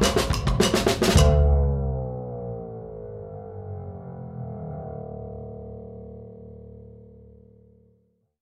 you